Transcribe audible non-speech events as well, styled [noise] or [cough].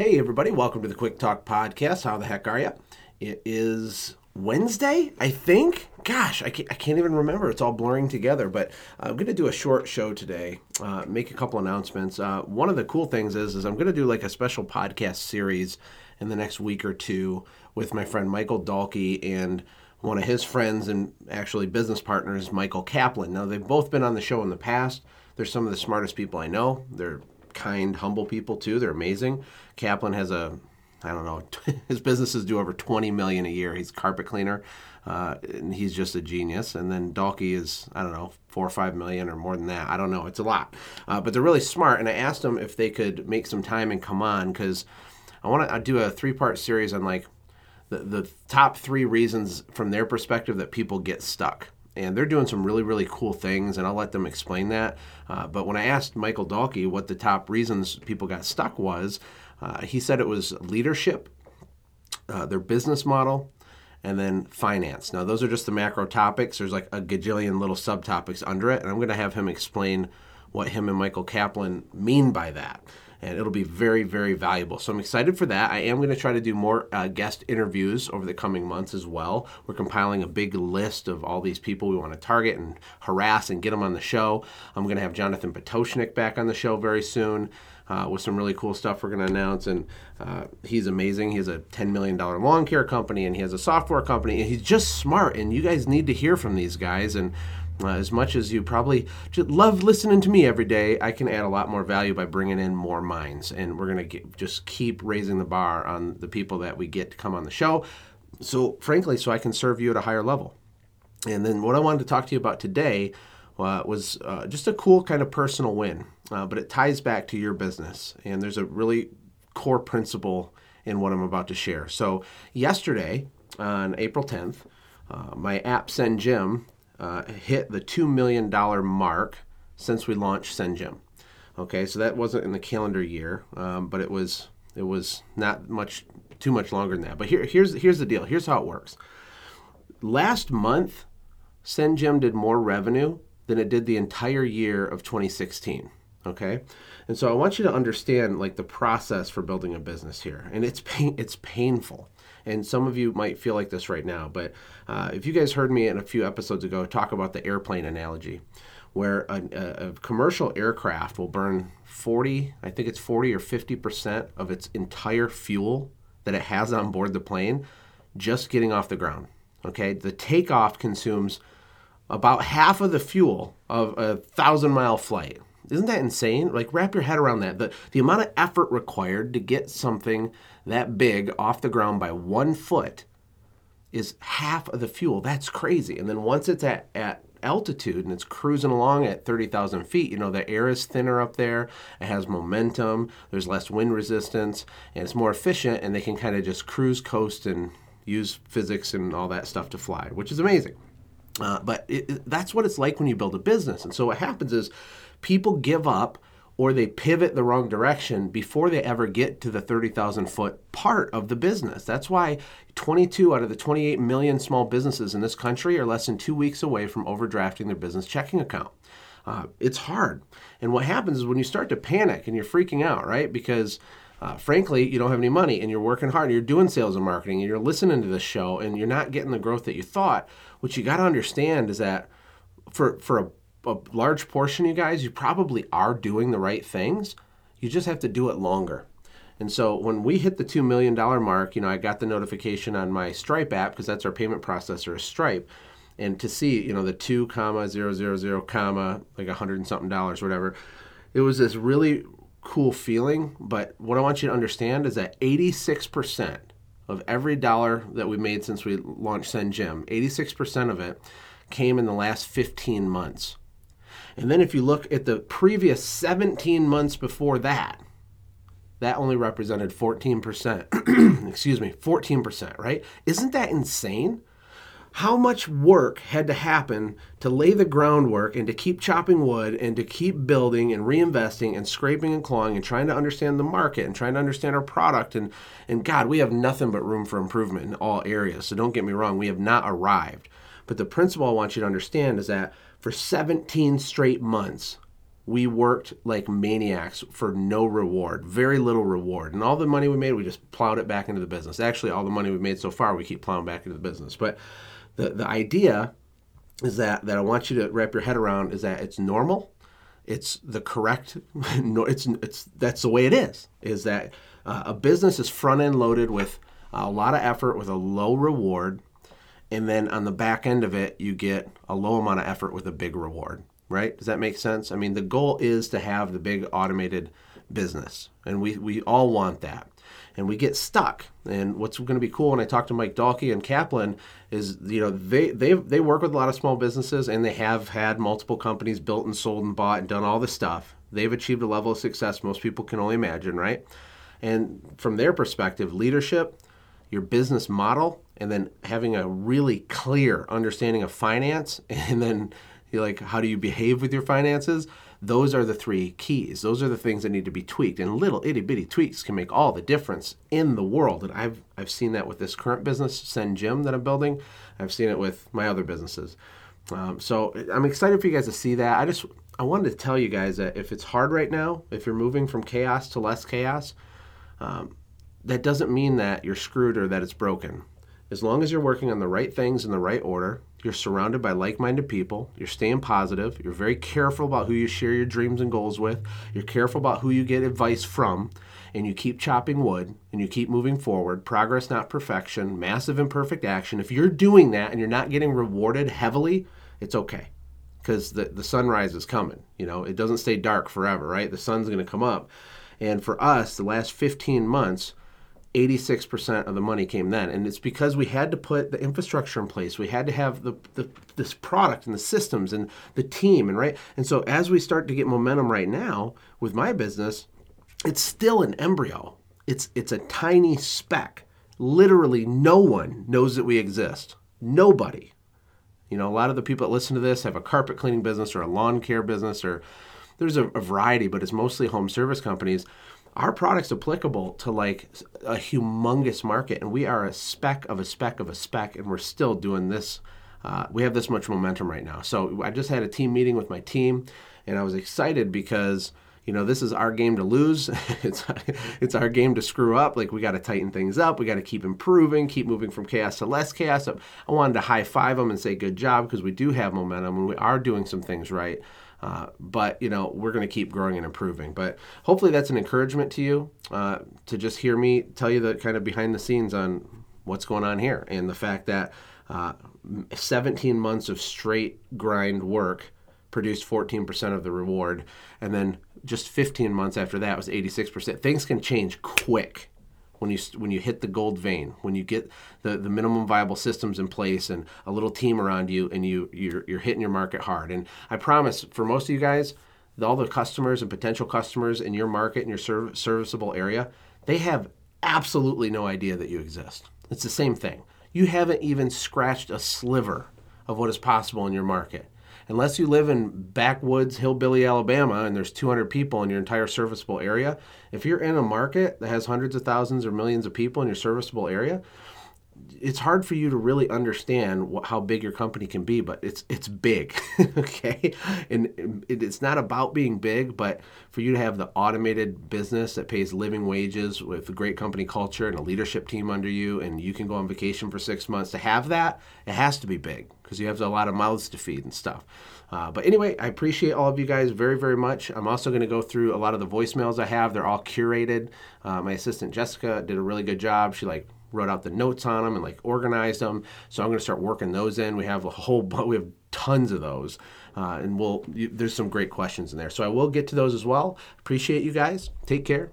Hey, everybody, welcome to the Quick Talk Podcast. How the heck are you? It is Wednesday, I think. Gosh, I can't, I can't even remember. It's all blurring together, but I'm going to do a short show today, uh, make a couple announcements. Uh, one of the cool things is, is I'm going to do like a special podcast series in the next week or two with my friend Michael Dahlke and one of his friends and actually business partners, Michael Kaplan. Now, they've both been on the show in the past. They're some of the smartest people I know. They're kind, humble people too. They're amazing. Kaplan has a I don't know. [laughs] His businesses do over 20 million a year. He's carpet cleaner, uh, and he's just a genius. And then Dahlke is I don't know four or five million or more than that. I don't know. It's a lot, uh, but they're really smart. And I asked them if they could make some time and come on because I want to do a three part series on like the the top three reasons from their perspective that people get stuck and they're doing some really really cool things and i'll let them explain that. Uh, but when i asked michael dahlke what the top reasons people got stuck was uh, he said it was leadership uh, their business model and then finance. Now those are just the macro topics. There's like a gajillion little subtopics under it and i'm going to have him explain what him and michael kaplan mean by that and it'll be very, very valuable. So I'm excited for that. I am going to try to do more uh, guest interviews over the coming months as well. We're compiling a big list of all these people we want to target and harass and get them on the show. I'm going to have Jonathan Pototschnik back on the show very soon. Uh, with some really cool stuff we're going to announce. And uh, he's amazing. He has a $10 million lawn care company and he has a software company. And he's just smart. And you guys need to hear from these guys. And uh, as much as you probably love listening to me every day, I can add a lot more value by bringing in more minds. And we're going to just keep raising the bar on the people that we get to come on the show. So, frankly, so I can serve you at a higher level. And then what I wanted to talk to you about today uh, was uh, just a cool kind of personal win, uh, but it ties back to your business. And there's a really core principle in what I'm about to share. So, yesterday on April 10th, uh, my app SendJim uh, hit the $2 million mark since we launched SendJim. Okay, so that wasn't in the calendar year, um, but it was it was not much too much longer than that. But here, here's here's the deal. Here's how it works. Last month, SendJim did more revenue than it did the entire year of 2016. Okay, and so I want you to understand like the process for building a business here, and it's pain, it's painful and some of you might feel like this right now, but uh, if you guys heard me in a few episodes ago talk about the airplane analogy, where a, a, commercial aircraft will burn 40, I think it's 40 or 50% of its entire fuel that it has on board the plane just getting off the ground. Okay, the takeoff consumes about half of the fuel of a thousand mile flight. Isn't that insane? Like, wrap your head around that. The, the amount of effort required to get something that big off the ground by one foot is half of the fuel. That's crazy. And then once it's at, at altitude and it's cruising along at 30,000 feet, you know, the air is thinner up there, it has momentum, there's less wind resistance, and it's more efficient, and they can kind of just cruise, coast, and use physics and all that stuff to fly, which is amazing. Uh, but it, it, that's what it's like when you build a business. And so what happens is people give up or they pivot the wrong direction before they ever get to the 30,000 foot part of the business. That's why 22 out of the 28 million small businesses in this country are less than two weeks away from overdrafting their business checking account. Uh, it's hard. And what happens is when you start to panic and you're freaking out, right? Because uh, frankly, you don't have any money and you're working hard, and you're doing sales and marketing, and you're listening to this show, and you're not getting the growth that you thought. What you got to understand is that for, for a a large portion of you guys, you probably are doing the right things. You just have to do it longer. And so when we hit the $2 million mark, you know, I got the notification on my Stripe app because that's our payment processor Stripe. And to see, you know, the 2 comma 000 comma like a hundred and something dollars, whatever, it was this really cool feeling. But what I want you to understand is that 86% of every dollar that we made since we launched SendJim, 86% of it came in the last 15 months. And then if you look at the previous 17 months before that, that only represented 14%. [clears throat] Excuse me, 14%, right? Isn't that insane? How much work had to happen to lay the groundwork and to keep chopping wood and to keep building and reinvesting and scraping and clawing and trying to understand the market and trying to understand our product and and God, we have nothing but room for improvement in all areas. So don't get me wrong, we have not arrived. But the principle I want you to understand is that for 17 straight months, we worked like maniacs for no reward, very little reward. And all the money we made, we just plowed it back into the business. Actually, all the money we've made so far, we keep plowing back into the business. But the, the idea is that, that I want you to wrap your head around is that it's normal. It's the correct, [laughs] no, it's, it's, that's the way it is, is that uh, a business is front end loaded with a lot of effort with a low reward. And then on the back end of it, you get a low amount of effort with a big reward right? Does that make sense? I mean, the goal is to have the big automated business, and we, we all want that. And we get stuck. And what's going to be cool when I talk to Mike Dahlke and Kaplan is, you know, they, they, they work with a lot of small businesses and they have had multiple companies built and sold and bought and done all this stuff. They've achieved a level of success most people can only imagine, right? And from their perspective, leadership, your business model, and then having a really clear understanding of finance, [laughs] and then you're like, how do you behave with your finances? Those are the three keys. Those are the things that need to be tweaked. And little itty bitty tweaks can make all the difference in the world. And I've, I've seen that with this current business, SendJim, that I'm building. I've seen it with my other businesses. Um, so I'm excited for you guys to see that. I just I wanted to tell you guys that if it's hard right now, if you're moving from chaos to less chaos, um, that doesn't mean that you're screwed or that it's broken. As long as you're working on the right things in the right order, you're surrounded by like minded people. You're staying positive. You're very careful about who you share your dreams and goals with. You're careful about who you get advice from. And you keep chopping wood and you keep moving forward. Progress, not perfection. Massive imperfect action. If you're doing that and you're not getting rewarded heavily, it's okay because the, the sunrise is coming. You know, it doesn't stay dark forever, right? The sun's going to come up. And for us, the last 15 months, 86% of the money came then. And it's because we had to put the infrastructure in place. We had to have the, the, this product and the systems and the team and right? And so as we start to get momentum right now with my business it's still an embryo. It's it's a tiny speck. Literally no one knows that we exist. Nobody. You know a lot of the people that listen to this have a carpet cleaning business or a lawn care business or there's a, a variety but it's mostly home service companies our product's applicable to like a humongous market and we are a speck of a speck of a speck and we're still doing this uh, we have this much momentum right now. So i just had a team meeting with my team and i was excited because you know this is our game to lose. [laughs] It's it's our game to screw up. Like we got to tighten things up. We got to keep improving keep moving from chaos to less chaos. I wanted to high five them and say good job because we do have momentum and we are doing some things right uh, but you know we're going to keep growing and improving. But hopefully that's an encouragement to you uh, to just hear me tell you the kind of behind the scenes on what's going on here and the fact that uh, 17 months of straight grind work produced 14% of the reward, and then just 15 months after that was 86%. Things can change quick when you when you hit the gold vein, when you get the, the minimum viable systems in place and a little team around you, and you you're, you're hitting your market hard. And I promise, for most of you guys, all the customers and potential customers in your market in your serv- serviceable area, they have absolutely no idea that you exist. It's the same thing. You haven't even scratched a sliver of what is possible in your market unless you live in backwoods hillbilly Alabama and there's 200 people in your entire serviceable area, if you're in a market that has hundreds of thousands or millions of people in your serviceable area, it's hard for you to really understand what, how big your company can be, but it's it's big, [laughs] okay? And it, it's not about being big, but for you to have the automated business that pays living wages with a great company culture and a leadership team under you, and you can go on vacation for six months. To have that, it has to be big because you have a lot of mouths to feed and stuff. Uh, but anyway, I appreciate all of you guys very, very much. I'm also going to go through a lot of the voicemails I have. They're all curated. Uh, my assistant Jessica did a really good job. She like wrote out the notes on them and like organized them. So I'm going to start working those in. We have a whole, we have tons of those, uh, and we'll. You, there's some great questions in there. So I will get to those as well. Appreciate you guys. Take care.